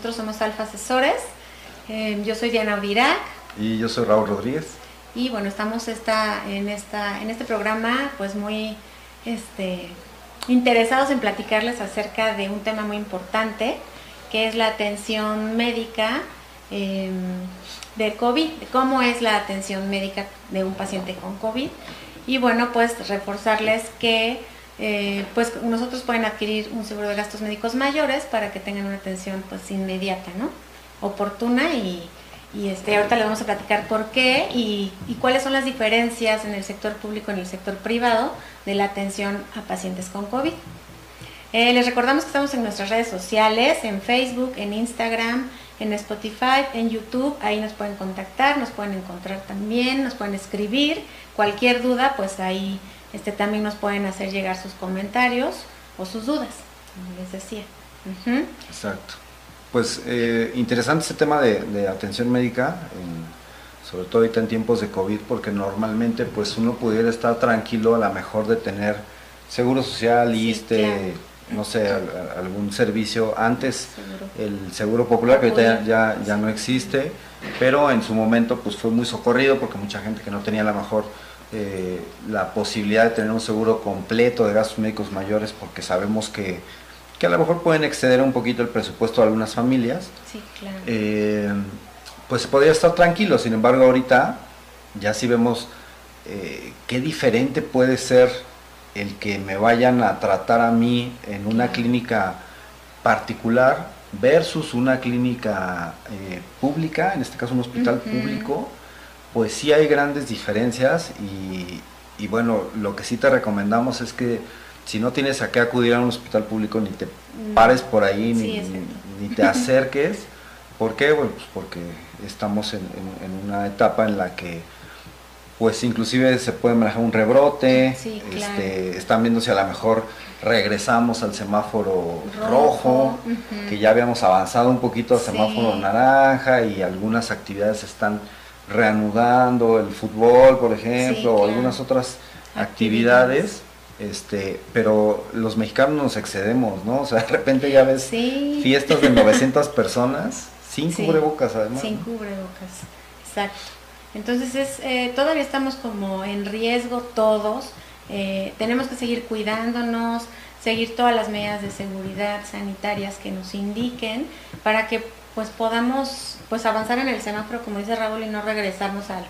Nosotros somos Alfa Asesores. Eh, yo soy Diana Udirac. Y yo soy Raúl Rodríguez. Y bueno, estamos esta, en, esta, en este programa pues muy este, interesados en platicarles acerca de un tema muy importante, que es la atención médica eh, de COVID, cómo es la atención médica de un paciente con COVID. Y bueno, pues reforzarles que eh, pues nosotros pueden adquirir un seguro de gastos médicos mayores para que tengan una atención pues inmediata, ¿no? Oportuna y, este, ahorita les vamos a platicar por qué y, cuáles son las diferencias en el sector público y en el sector privado de la atención a pacientes con COVID. Eh, les recordamos que estamos en nuestras redes sociales, en Facebook, en Instagram, en Spotify, en YouTube, ahí nos pueden contactar, nos pueden encontrar también, nos pueden escribir, cualquier duda, pues ahí este, también nos pueden hacer llegar sus comentarios o sus dudas, como les decía. Exacto. Pues eh, interesante este tema de, atención médica, sobre todo ahorita en tiempos de COVID, porque normalmente pues uno pudiera estar tranquilo a lo mejor de tener seguro social, sí, no sé, algún servicio. Antes el seguro popular, que ahorita ya, ya, no existe, pero en su momento pues fue muy socorrido porque mucha gente que no tenía la mejor eh, la posibilidad de tener un seguro completo de gastos médicos mayores porque sabemos que, a lo mejor pueden exceder un poquito el presupuesto de algunas familias. Eh, pues podría estar tranquilo, sin embargo ahorita ya sí vemos eh, qué diferente puede ser el que me vayan a tratar a mí en una clínica particular versus una clínica pública, en este caso un hospital público, pues sí hay grandes diferencias y, bueno, lo que sí te recomendamos es que si no tienes a qué acudir a un hospital público, ni te mm. pares por ahí, ni, te acerques. ¿Por qué? Bueno, pues porque estamos en, una etapa en la que pues inclusive se puede manejar un rebrote, este, están viendo si a lo mejor regresamos al semáforo rojo, que ya habíamos avanzado un poquito al semáforo naranja y algunas actividades están reanudando el fútbol, por ejemplo, o algunas otras actividades. Este, pero los mexicanos nos excedemos, ¿no? O sea, de repente ya ves fiestas de 900 personas sin cubrebocas, además. Sin cubrebocas, exacto. Entonces es, eh, todavía estamos como en riesgo todos. Eh, tenemos que seguir cuidándonos, seguir todas las medidas de seguridad sanitarias que nos indiquen para que pues podamos pues avanzar en el semáforo, como dice Raúl, y no regresarnos al,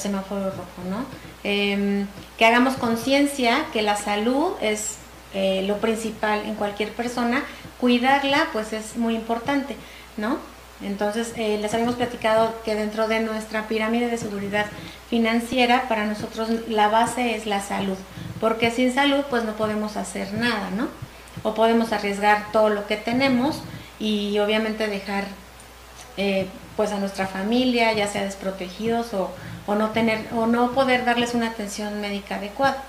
semáforo rojo, ¿no? Em, que hagamos conciencia que la salud es eh, lo principal en cualquier persona, cuidarla pues es muy importante, ¿no? Entonces, eh, les habíamos platicado que dentro de nuestra pirámide de seguridad financiera, para nosotros la base es la salud, porque sin salud pues no podemos hacer nada, ¿no? O podemos arriesgar todo lo que tenemos y obviamente dejar eh, pues a nuestra familia, ya sea desprotegidos o, no tener o no poder darles una atención médica adecuada.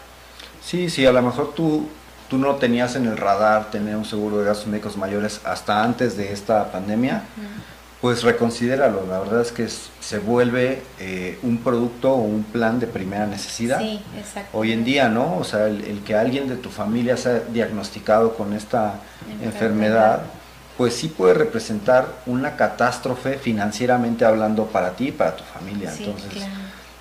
Sí, sí, a lo mejor tú, tú no tenías en el radar tener un seguro de gastos médicos mayores hasta antes de esta pandemia, pues reconsidéralo. La verdad es que se vuelve eh, un producto o un plan de primera necesidad. Sí, exacto. Hoy en día, ¿no? O sea, el, que alguien de tu familia sea diagnosticado con esta enfermedad pues sí puede representar una catástrofe financieramente hablando para ti y para tu familia. Entonces,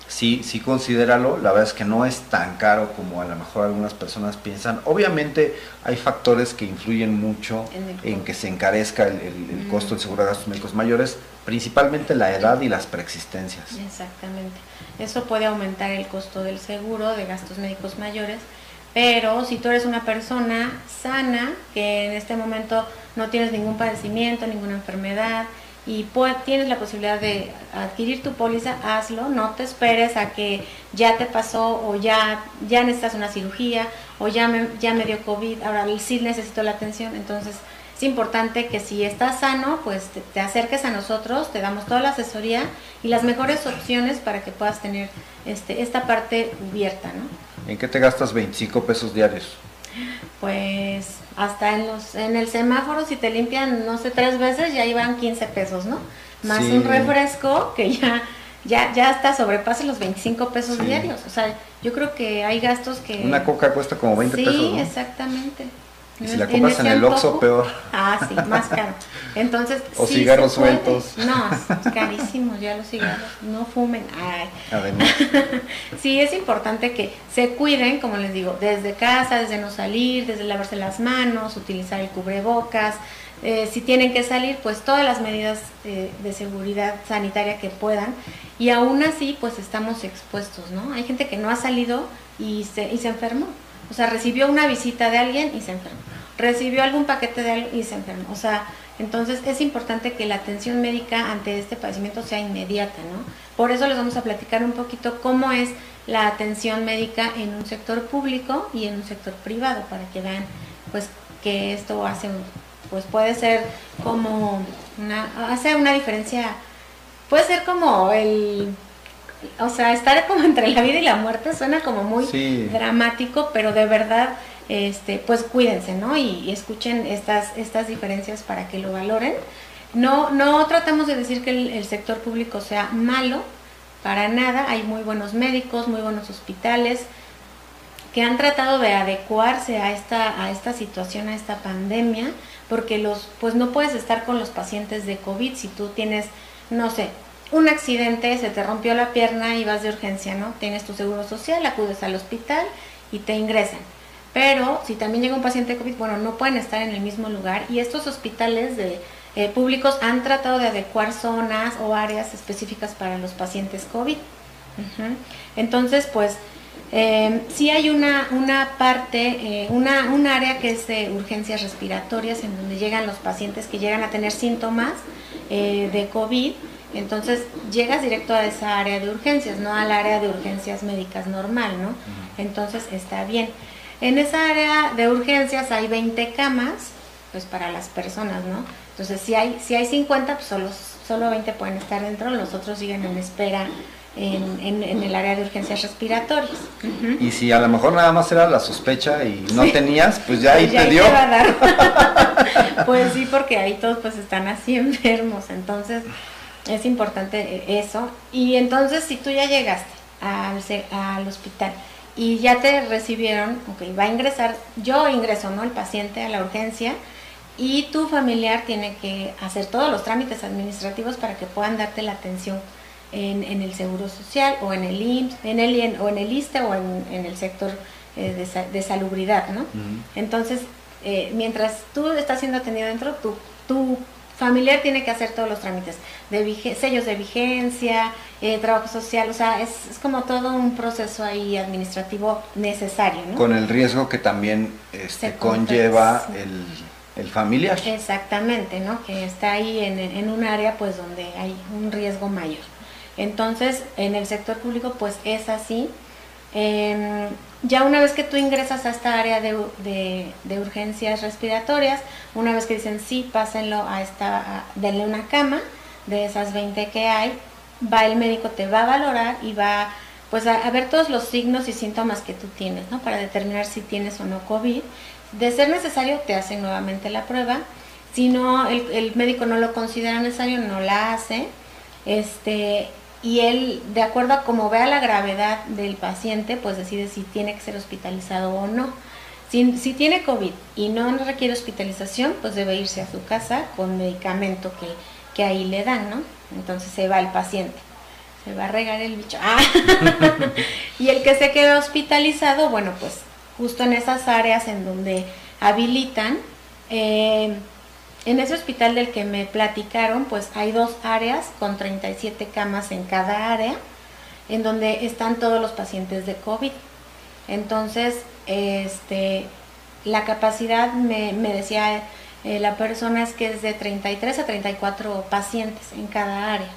sí, sí considéralo. La verdad es que no es tan caro como a lo mejor algunas personas piensan. Obviamente hay factores que influyen mucho en, que se encarezca el, costo del seguro de gastos médicos mayores, principalmente la edad y las preexistencias. Exactamente. Eso puede aumentar el costo del seguro de gastos médicos mayores pero si tú eres una persona sana, que en este momento no tienes ningún padecimiento, ninguna enfermedad, y tienes la posibilidad de adquirir tu póliza, hazlo, no te esperes a que ya te pasó o ya, ya necesitas una cirugía o ya me, ya me dio COVID, ahora sí necesito la atención, entonces es importante que si estás sano, pues te, te, acerques a nosotros, te damos toda la asesoría y las mejores opciones para que puedas tener este, esta parte cubierta, ¿no? ¿En qué te gastas 25 pesos diarios? Pues hasta en los en el semáforo si te limpian no sé tres veces ya iban 15 pesos, ¿no? Más un refresco que ya ya ya hasta sobrepasa los 25 pesos diarios. O sea, yo creo que hay gastos que Una coca cuesta como 20 pesos, Sí, exactamente. Y si la compras en, el Oxxo, peor. Ah, sí, más caro. Entonces, o cigarros sueltos. No, carísimos ya los cigarros. No fumen. Ay. Además. sí, es importante que se cuiden, como les digo, desde casa, desde no salir, desde lavarse las manos, utilizar el cubrebocas. Eh, si tienen que salir, pues todas las medidas eh, de seguridad sanitaria que puedan. Y aún así, pues estamos expuestos, ¿no? Hay gente que no ha salido y se, y se enfermó. O sea, recibió una visita de alguien y se enfermó. Recibió algún paquete de alguien y se enfermó. O sea, entonces es importante que la atención médica ante este padecimiento sea inmediata, ¿no? Por eso les vamos a platicar un poquito cómo es la atención médica en un sector público y en un sector privado, para que vean pues que esto hace pues puede ser como una hace una diferencia puede ser como el o sea, estar como entre la vida y la muerte suena como muy dramático, pero de verdad, este, pues cuídense, ¿no? Y, escuchen estas, estas diferencias para que lo valoren. No, no tratamos de decir que el, sector público sea malo, para nada. Hay muy buenos médicos, muy buenos hospitales que han tratado de adecuarse a esta, a esta situación, a esta pandemia, porque los, pues no puedes estar con los pacientes de COVID si tú tienes, no sé, un accidente, se te rompió la pierna y vas de urgencia, ¿no? Tienes tu seguro social, acudes al hospital y te ingresan. Pero si también llega un paciente COVID, bueno, no pueden estar en el mismo lugar y estos hospitales de, eh, públicos han tratado de adecuar zonas o áreas específicas para los pacientes COVID. Entonces, pues, eh, sí hay una, parte, eh, una, un área que es de urgencias respiratorias, en donde llegan los pacientes que llegan a tener síntomas de COVID entonces llegas directo a esa área de urgencias, no al área de urgencias médicas normal, ¿no? Entonces está bien. En esa área de urgencias hay 20 camas, pues para las personas, ¿no? Entonces si hay, si hay 50, pues solo, solo 20 pueden estar dentro, los otros siguen en espera en, en, el área de urgencias respiratorias. Y si a lo mejor nada más era la sospecha y no tenías, pues ya ahí te dio. pues sí, porque ahí todos pues están así enfermos, entonces es importante eso. Y entonces, si tú ya llegaste al, al hospital y ya te recibieron, ok, va a ingresar, yo ingreso, ¿no? El paciente a la urgencia y tu familiar tiene que hacer todos los trámites administrativos para que puedan darte la atención en, en el Seguro Social o en el IMSS, en el, o en el ISTE o en, en el sector eh, de, de, salubridad, ¿no? Entonces, eh, mientras tú estás siendo atendido dentro, tu, tu familiar tiene que hacer todos los trámites de sellos de vigencia, eh, trabajo social, o sea, es, como todo un proceso ahí administrativo necesario. ¿no? Con el riesgo que también este, conlleva el, familiar. Exactamente, ¿no? Que está ahí en, en, un área pues donde hay un riesgo mayor. Entonces, en el sector público pues es así. Em, ya una vez que tú ingresas a esta área de, de, urgencias respiratorias, una vez que dicen sí, pásenlo a esta, denle una cama, de esas 20 que hay, va el médico, te va a valorar y va pues a, ver todos los signos y síntomas que tú tienes, ¿no? Para determinar si tienes o no COVID. De ser necesario, te hacen nuevamente la prueba. Si no, el, el médico no lo considera necesario, no la hace. Este, y él, de acuerdo a cómo vea la gravedad del paciente, pues decide si tiene que ser hospitalizado o no. Si, si, tiene COVID y no requiere hospitalización, pues debe irse a su casa con medicamento que que ahí le dan, ¿no? Entonces se va el paciente, se va a regar el bicho. Ah. y el que se queda hospitalizado, bueno, pues justo en esas áreas en donde habilitan, eh, en ese hospital del que me platicaron, pues hay dos áreas con 37 camas en cada área, en donde están todos los pacientes de COVID. Entonces, este, la capacidad, me, me decía eh, la persona es que es de 33 a 34 pacientes en cada área.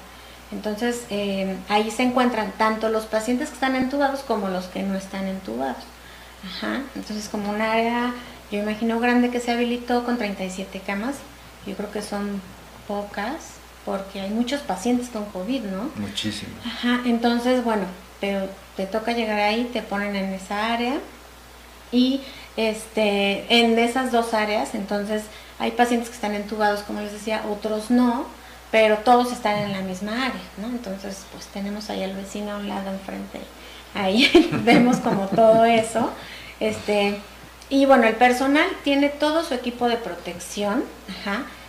Entonces, eh, ahí se encuentran tanto los pacientes que están entubados como los que no están entubados. Ajá. Entonces, como un área, yo imagino grande que se habilitó con 37 camas, yo creo que son pocas, porque hay muchos pacientes con COVID, ¿no? Muchísimos. Ajá. Entonces, bueno, te, te toca llegar ahí, te ponen en esa área y este, en esas dos áreas, entonces hay pacientes que están entubados, como les decía, otros no, pero todos están en la misma área, ¿no? Entonces, pues tenemos ahí al vecino a un lado enfrente. Ahí vemos como todo eso. Este, Y bueno, el personal tiene todo su equipo de protección,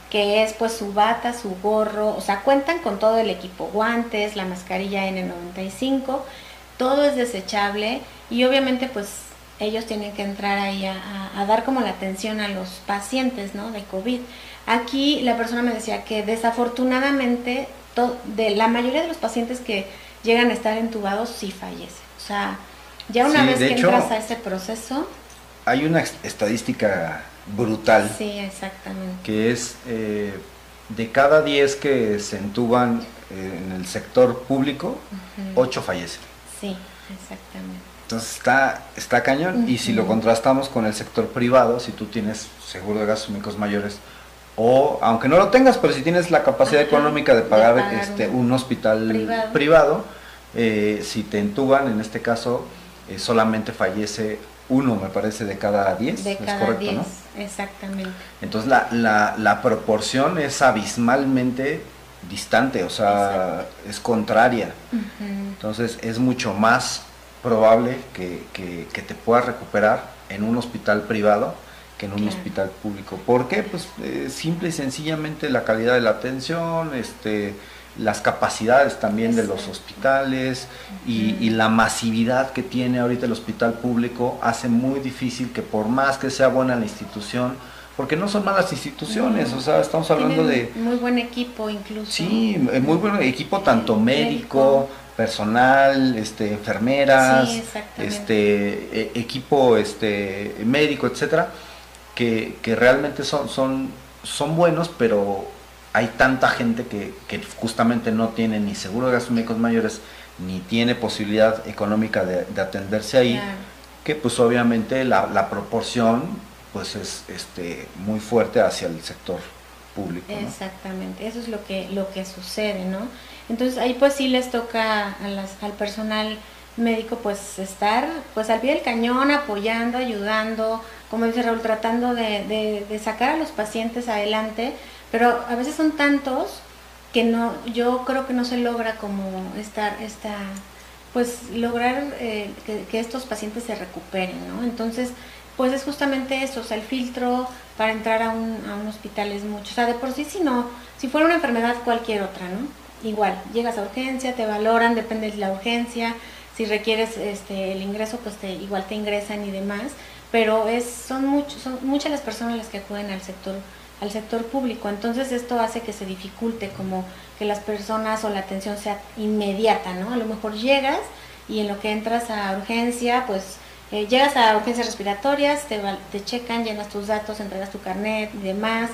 que es pues su bata, su gorro, o sea, cuentan con todo el equipo, guantes, la mascarilla N95, todo es desechable y obviamente pues ellos tienen que entrar ahí a, dar como la atención a los pacientes, ¿no? De COVID. Aquí la persona me decía que desafortunadamente de la mayoría de los pacientes que llegan a estar entubados sí fallecen. O sea, ya una vez que entras a ese proceso... Hay una estadística brutal. Sí, exactamente. Que es eh, de cada 10 que se entuban eh, en el sector público, 8 fallecen. Sí, exactamente. Entonces está, está cañón. Y si lo contrastamos con el sector privado, si tú tienes seguro de gastos médicos mayores, o aunque no lo tengas, pero si tienes la capacidad económica de pagar, este, un, hospital privado, eh, si te entuban, en este caso, eh, solamente fallece uno, me parece, de cada diez. De cada diez, exactamente. Entonces la, la, la, proporción es abismalmente distante, o sea, es contraria. Entonces es mucho más probable que, que, te puedas recuperar en un hospital privado que en un hospital público. ¿Por qué? Pues eh, simple y sencillamente la calidad de la atención, este, las capacidades también de los hospitales y, la masividad que tiene ahorita el hospital público hace muy difícil que por más que sea buena la institución, porque no son malas instituciones, o sea, estamos hablando de... Muy buen equipo incluso. Sí, muy buen equipo tanto médico. personal, este, enfermeras, este, e, equipo este, médico, etcétera, que, realmente son, son, son buenos, pero hay tanta gente que, justamente no tiene ni seguro de gastos médicos mayores, ni tiene posibilidad económica de, atenderse ahí, que pues obviamente la, la, proporción pues es este, muy fuerte hacia el sector público. Exactamente, eso es lo que, lo que sucede, ¿no? Entonces ahí pues sí les toca al personal médico pues estar pues al pie del cañón, apoyando, ayudando, como dice Raúl, tratando de, sacar a los pacientes adelante, pero a veces son tantos que no, yo creo que no se logra como estar, esta, pues lograr eh, que, estos pacientes se recuperen, ¿no? Entonces, pues es justamente eso, o sea, el filtro para entrar a un, a un hospital es mucho, o sea, de por sí si no, si fuera una enfermedad cualquier otra, ¿no? igual, llegas a urgencia, te valoran, depende de la urgencia, si requieres este, el ingreso, pues te, igual te ingresan y demás, pero es, son, muchos, son muchas las personas las que acuden al sector, al sector público, entonces esto hace que se dificulte como que las personas o la atención sea inmediata, ¿no? A lo mejor llegas y en lo que entras a urgencia, pues eh, llegas a urgencias respiratorias, te, te checan, llenas tus datos, entregas tu carnet y demás,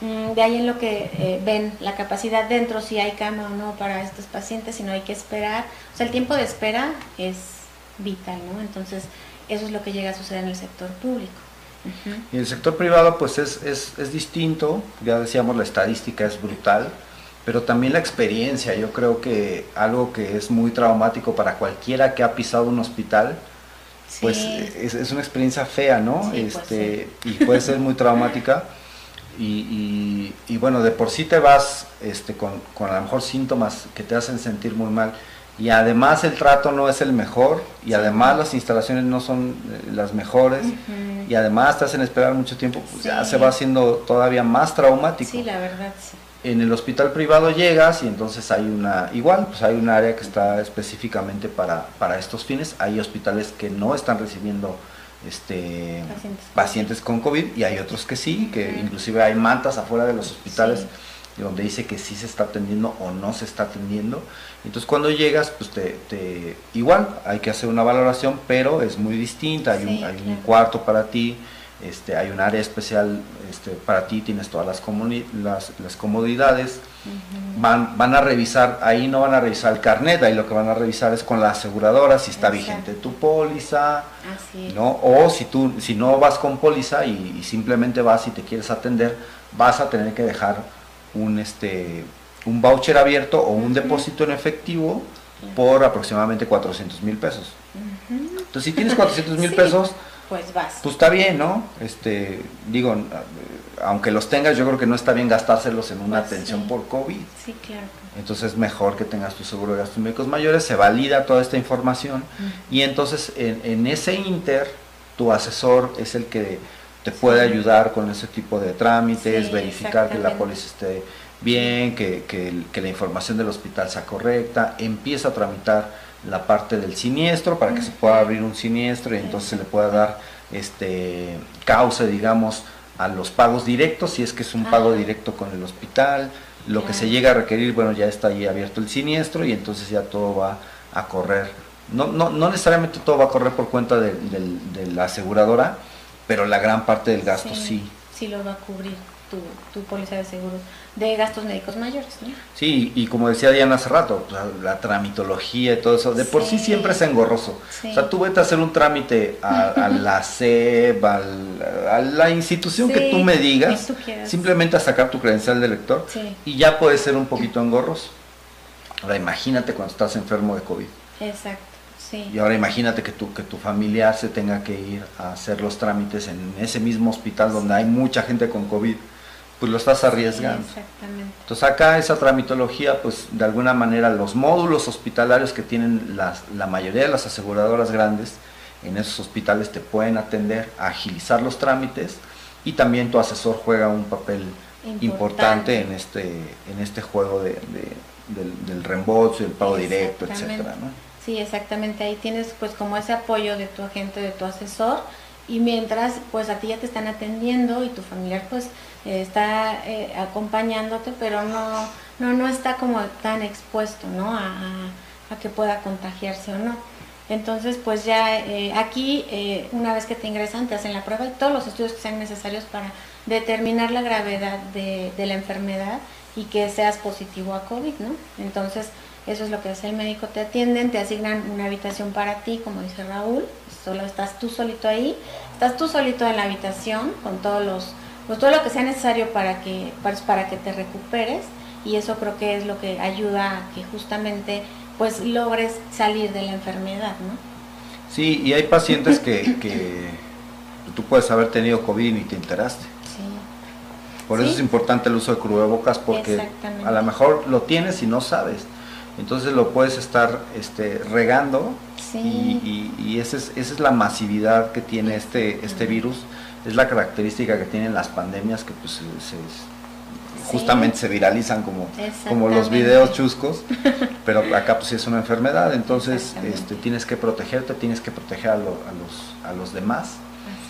Mm, de ahí en lo que eh, ven la capacidad dentro, si hay cama o no para estos pacientes, si no hay que esperar. O sea, el tiempo de espera es vital, ¿no? Entonces, eso es lo que llega a suceder en el sector público. Y el sector privado, pues es, es, es distinto, ya decíamos, la estadística es brutal, pero también la experiencia. Yo creo que algo que es muy traumático para cualquiera que ha pisado un hospital, pues es, es, una experiencia fea, ¿no? este, Y puede ser muy traumática. Y, bueno, de por sí te vas este, con, con, a lo mejor síntomas que te hacen sentir muy mal y además el trato no es el mejor y además las instalaciones no son eh, las mejores y además te hacen esperar mucho tiempo, pues ya se va haciendo todavía más traumático. Sí, la verdad, sí. En el hospital privado llegas y entonces hay una, igual, pues hay un área que está específicamente para, para estos fines, hay hospitales que no están recibiendo este, pacientes. con COVID y hay otros que sí, que inclusive hay mantas afuera de los hospitales donde dice que sí se está atendiendo o no se está atendiendo. Entonces cuando llegas, pues te, igual hay que hacer una valoración, pero es muy distinta, hay, un, hay un cuarto para ti, este, hay un área especial este, para ti, tienes todas las, las, las comodidades, van, van a revisar, ahí no van a revisar el carnet, ahí lo que van a revisar es con la aseguradora si está vigente tu póliza, ¿no? o si, tú, si no vas con póliza y, simplemente vas y te quieres atender, vas a tener que dejar un, este, un voucher abierto o un depósito en efectivo por aproximadamente 400 mil pesos. Entonces si tienes 400 mil pesos, pues vas. Pues está bien, ¿no? Este, digo, aunque los tengas, yo creo que no está bien gastárselos en una pues atención por COVID. Sí, claro. Entonces es mejor que tengas tu seguro de gastos médicos mayores, se valida toda esta información y entonces en, ese inter tu asesor es el que te puede ayudar con ese tipo de trámites, verificar que la póliza esté bien, que, que, la información del hospital sea correcta, empieza a tramitar la parte del siniestro para que se pueda abrir un siniestro y entonces se le pueda dar este causa, digamos, a los pagos directos, si es que es un pago directo con el hospital, lo que se llega a requerir, bueno, ya está ahí abierto el siniestro y entonces ya todo va a correr. No, no, no necesariamente todo va a correr por cuenta de, la aseguradora, pero la gran parte del gasto sí. Sí, sí lo va a cubrir tu, tu póliza de seguros de gastos médicos mayores. ¿no? Sí, y como decía Diana hace rato, la, tramitología y todo eso, de por sí, siempre es engorroso. O sea, tú vete a hacer un trámite a, la SEB, a la institución que tú me digas, simplemente a sacar tu credencial de lector y ya puede ser un poquito engorroso. Ahora imagínate cuando estás enfermo de COVID. Exacto. Sí. Y ahora imagínate que tu, que tu familiar se tenga que ir a hacer los trámites en ese mismo hospital donde hay mucha gente con COVID pues lo estás arriesgando. exactamente. Entonces acá esa tramitología, pues de alguna manera los módulos hospitalarios que tienen las, la mayoría de las aseguradoras grandes, en esos hospitales te pueden atender, agilizar los trámites y también tu asesor juega un papel importante, en, este, en este juego de, del, del, reembolso y el pago directo, etcétera. ¿no? Sí, exactamente. Ahí tienes pues como ese apoyo de tu agente, de tu asesor y mientras pues a ti ya te están atendiendo y tu familiar pues eh, está eh, acompañándote pero no, no, no está como tan expuesto ¿no? a, que pueda contagiarse o no. Entonces pues ya eh, aquí una vez que te ingresan te hacen la prueba y todos los estudios que sean necesarios para determinar la gravedad de, de la enfermedad y que seas positivo a COVID, ¿no? Entonces eso es lo que hace el médico, te atienden, te asignan una habitación para ti, como dice Raúl, solo estás tú solito ahí, estás tú solito en la habitación con todos los, pues todo lo que sea necesario para que, para, que te recuperes. Y eso creo que es lo que ayuda a que justamente pues logres salir de la enfermedad, ¿no? Sí, y hay pacientes que, que tú puedes haber tenido COVID y te enteraste. Por eso es importante el uso de cubrebocas porque a lo mejor lo tienes y no sabes. Entonces lo puedes estar este, regando y, y, esa, es, esa es la masividad que tiene este, este virus, es la característica que tienen las pandemias que pues justamente se viralizan como, como los videos chuscos, pero acá pues es una enfermedad, entonces este, tienes que protegerte, tienes que proteger a, los, a los demás.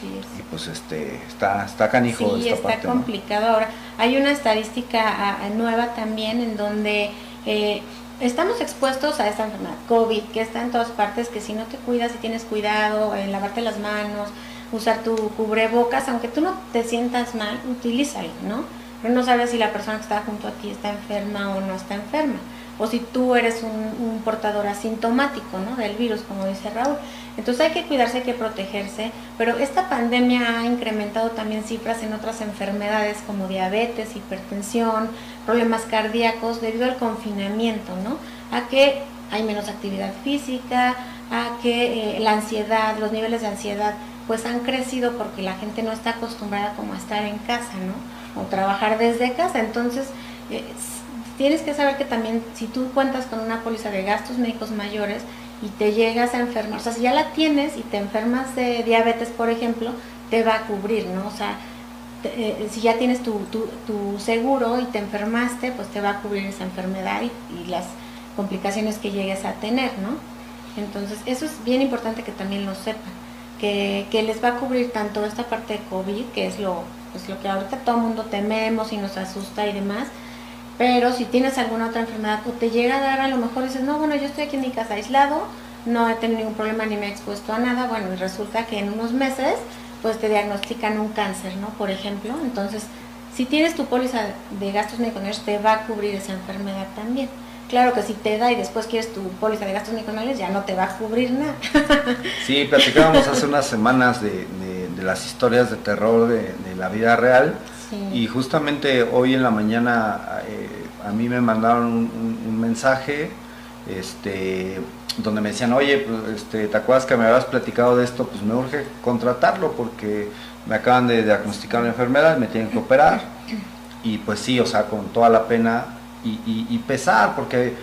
Y pues este está, está canijo sí, está complicado. Ahora, hay una estadística nueva también en donde eh, estamos expuestos a esta enfermedad, COVID, que está en todas partes, que si no te cuidas, si tienes cuidado, en lavarte las manos, usar tu cubrebocas, aunque tú no te sientas mal, utilízalo, ¿no? Pero no sabes si la persona que está junto a ti está enferma o no está enferma o si tú eres un, portador asintomático ¿no? del virus, como dice Raúl. Entonces hay que cuidarse, hay que protegerse, pero esta pandemia ha incrementado también cifras en otras enfermedades como diabetes, hipertensión, problemas cardíacos debido al confinamiento, ¿no? A que hay menos actividad física, a que eh, la ansiedad, los niveles de ansiedad pues han crecido porque la gente no está acostumbrada como a estar en casa, ¿no? O trabajar desde casa. Entonces, eh, tienes que saber que también si tú cuentas con una póliza de gastos médicos mayores y te llegas a enfermar, o sea, si ya la tienes y te enfermas de diabetes, por ejemplo, te va a cubrir, ¿no? O sea, eh, si ya tienes tu, seguro y te enfermaste, pues te va a cubrir esa enfermedad y, las complicaciones que llegues a tener, ¿no? Entonces, eso es bien importante que también lo sepan, que, que les va a cubrir tanto esta parte de COVID, que es lo, pues lo que ahorita todo el mundo tememos y nos asusta y demás, pero si tienes alguna otra enfermedad o te llega a dar, a lo mejor dices, no, bueno, yo estoy aquí en mi casa aislado, no he tenido ningún problema ni me he expuesto a nada, bueno, y resulta que en unos meses pues te diagnostican un cáncer, ¿no? Por ejemplo, entonces, si tienes tu póliza de gastos médicos te va a cubrir esa enfermedad también. Claro que si te da y después quieres tu póliza de gastos médicos ya no te va a cubrir nada. sí, platicábamos hace unas semanas de, las historias de terror de, de la vida real y justamente hoy en la mañana eh, a mí me mandaron un, mensaje este, donde me decían, oye, pues, este, ¿te acuerdas que me habías platicado de esto? Pues me urge contratarlo porque me acaban de diagnosticar una enfermedad, me tienen que operar. Y pues sí, o sea, con toda la pena y, pesar, porque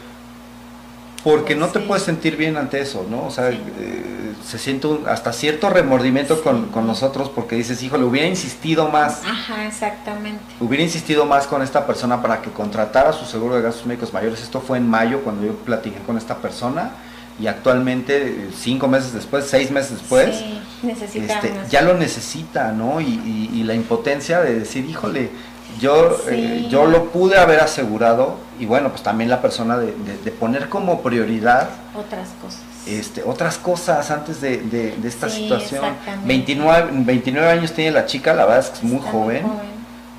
porque no te puedes sentir bien ante eso, ¿no? O sea, eh, se siente un, hasta cierto remordimiento con, con, nosotros porque dices, híjole, hubiera insistido más. Ajá, exactamente. Hubiera insistido más con esta persona para que contratara su seguro de gastos médicos mayores. Esto fue en mayo cuando yo platiqué con esta persona y actualmente, cinco meses después, seis meses después, este, ya lo necesita, ¿no? Y, y, la impotencia de decir, híjole, yo, eh, yo lo pude haber asegurado y bueno, pues también la persona de, de, poner como prioridad otras cosas. Este, otras cosas antes de, de esta situación. 29, 29 años tiene la chica, la verdad es que es muy joven,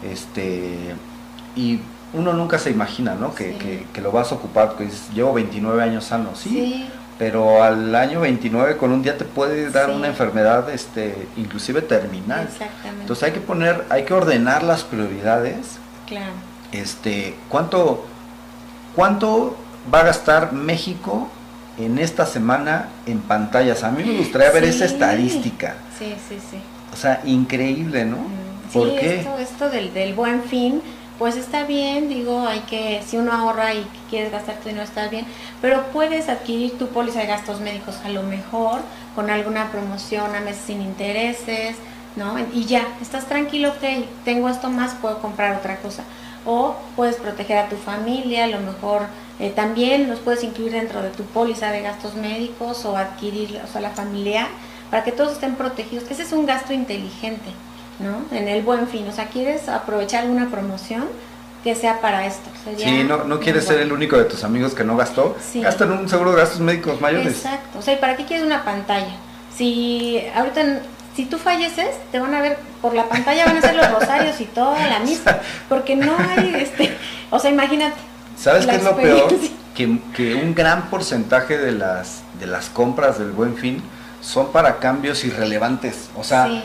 Este, y uno nunca se imagina, ¿no? Que, que, que, lo vas a ocupar, porque dices, llevo 29 años sano, ¿sí? Pero al año 29 con un día te puede dar una enfermedad este inclusive terminal. Exactamente. Entonces hay que poner, hay que ordenar las prioridades. Claro. Este, ¿cuánto cuánto va a gastar México en esta semana en pantallas? A mí me gustaría ver esa estadística. Sí, sí, sí. O sea, increíble, ¿no? Mm, ¿Por qué? Esto, esto del, del buen fin pues está bien, digo, hay que, si uno ahorra y quieres gastar tu dinero está bien, pero puedes adquirir tu póliza de gastos médicos a lo mejor con alguna promoción a meses sin intereses, ¿no? Y ya, estás tranquilo, ok, tengo esto más, puedo comprar otra cosa. O puedes proteger a tu familia, a lo mejor eh, también los puedes incluir dentro de tu póliza de gastos médicos o adquirir, o sea, la familiar, para que todos estén protegidos, ese es un gasto inteligente. ¿No? En el buen fin, o sea, quieres aprovechar alguna promoción que sea para esto. sí, no, no quieres ser el único de tus amigos que no gastó. Sí. Gastan un seguro de gastos médicos mayores. Exacto, o sea, ¿y para qué quieres una pantalla? Si ahorita, si tú falleces, te van a ver por la pantalla, van a ser los rosarios y toda la misa, porque no hay, este, o sea, imagínate. ¿Sabes qué es lo peor? Que, que un gran porcentaje de las, de las compras del buen fin son para cambios irrelevantes. O sea,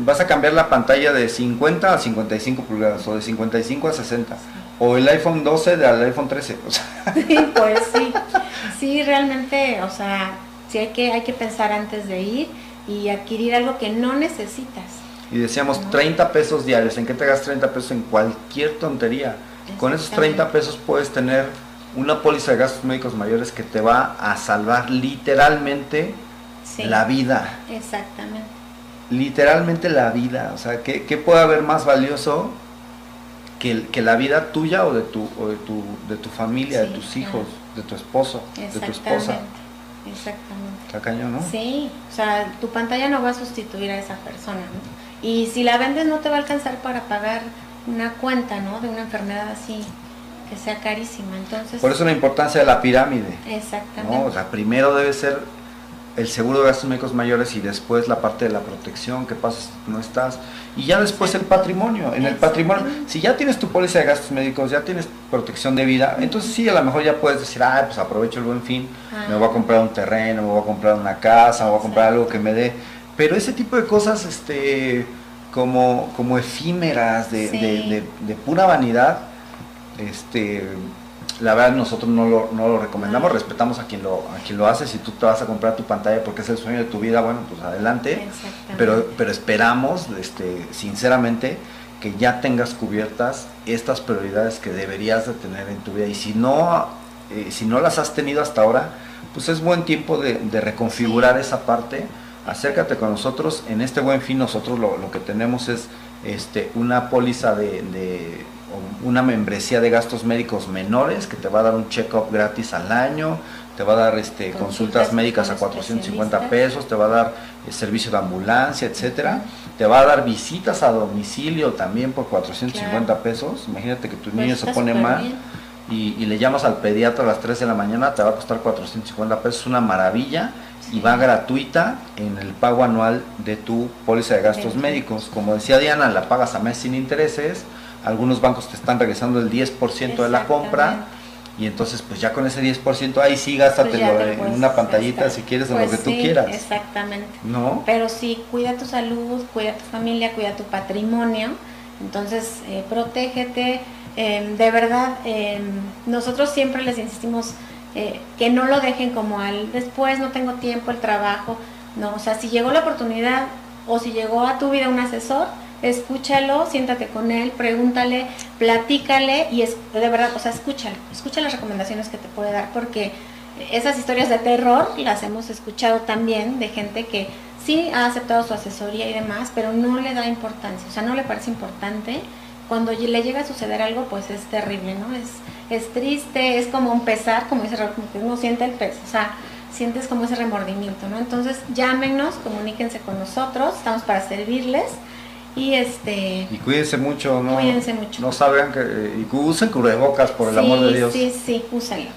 vas a cambiar la pantalla de 50 a 55 pulgadas o de 55 a 60. O el iPhone 12 al iPhone 13. Sí, pues sí. Sí, realmente, o sea, sí hay que, hay que pensar antes de ir y adquirir algo que no necesitas. Y decíamos 30 pesos diarios. ¿En qué te gastas 30 pesos? En cualquier tontería. Con esos 30 pesos puedes tener una póliza de gastos médicos mayores que te va a salvar literalmente la vida. Exactamente. Literalmente la vida. O sea, ¿qué, puede haber más valioso que, que, la vida tuya o de tu, o de tu, de tu familia, de tus hijos, de tu esposo, de tu esposa? Exactamente. Está cañón, ¿no? Sí, o sea, tu pantalla no va a sustituir a esa persona, ¿no? Y si la vendes no te va a alcanzar para pagar una cuenta, ¿no? De una enfermedad así que sea carísima. Entonces, Por eso la importancia de la pirámide. Exactamente. O sea, primero debe ser el seguro de gastos médicos mayores y después la parte de la protección, qué pasa si no estás, y ya después el patrimonio. En el patrimonio, si ya tienes tu póliza de gastos médicos, ya tienes protección de vida, entonces sí, a lo mejor ya puedes decir, ah, pues aprovecho el buen fin, me voy a comprar un terreno, me voy a comprar una casa, me voy a comprar algo que me dé. Pero ese tipo de cosas, este, como, como efímeras, de, de, de pura vanidad, este la verdad nosotros no lo, no lo recomendamos, respetamos a quien lo, a quien lo hace, si tú te vas a comprar tu pantalla porque es el sueño de tu vida, bueno, pues adelante, pero, pero esperamos, este, sinceramente, que ya tengas cubiertas estas prioridades que deberías de tener en tu vida. Y si no, eh, si no las has tenido hasta ahora, pues es buen tiempo de, reconfigurar esa parte, acércate con nosotros, en este buen fin nosotros lo, lo que tenemos es este, una póliza de una membresía de gastos médicos menores que te va a dar un check-up gratis al año, te va a dar este, consultas, médicas a 450 pesos, te va a dar eh, servicio de ambulancia, etcétera, te va a dar visitas a domicilio también por 450 pesos. Imagínate que tu niño pues se pone mal y, le llamas al pediatra a las 3 de la mañana, te va a costar 450 pesos, una maravilla y va gratuita en el pago anual de tu póliza de gastos médicos. Como decía Diana, la pagas a mes sin intereses algunos bancos te están regresando el 10% de la compra y entonces pues ya con ese 10% ahí sí gástatelo pues en una pantallita si quieres en lo pues que tú quieras. Exactamente. ¿No? Pero sí, cuida tu salud, cuida tu familia, cuida tu patrimonio, entonces eh, protégete. Em, de verdad, em, nosotros siempre les insistimos eh, que no lo dejen como al después no tengo tiempo, el trabajo, no, o sea, si llegó la oportunidad o si llegó a tu vida un asesor, escúchalo, siéntate con él, pregúntale, platícale y es de verdad, o sea, escúchalo, escucha las recomendaciones que te puede dar porque esas historias de terror las hemos escuchado también de gente que sí ha aceptado su asesoría y demás, pero no le da importancia, o sea, no le parece importante. Cuando le llega a suceder algo, pues es terrible, ¿no? Es, es triste, es como un pesar, como dice Raúl, uno siente el peso, o sea, sientes como ese remordimiento, ¿no? Entonces llámenos, comuníquense con nosotros, estamos para servirles y este y cuídense mucho, ¿no? Cuídense mucho. No saben que y usen cubrebocas por el amor de Dios. Sí, sí, úsenlo.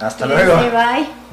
Hasta luego. Bye.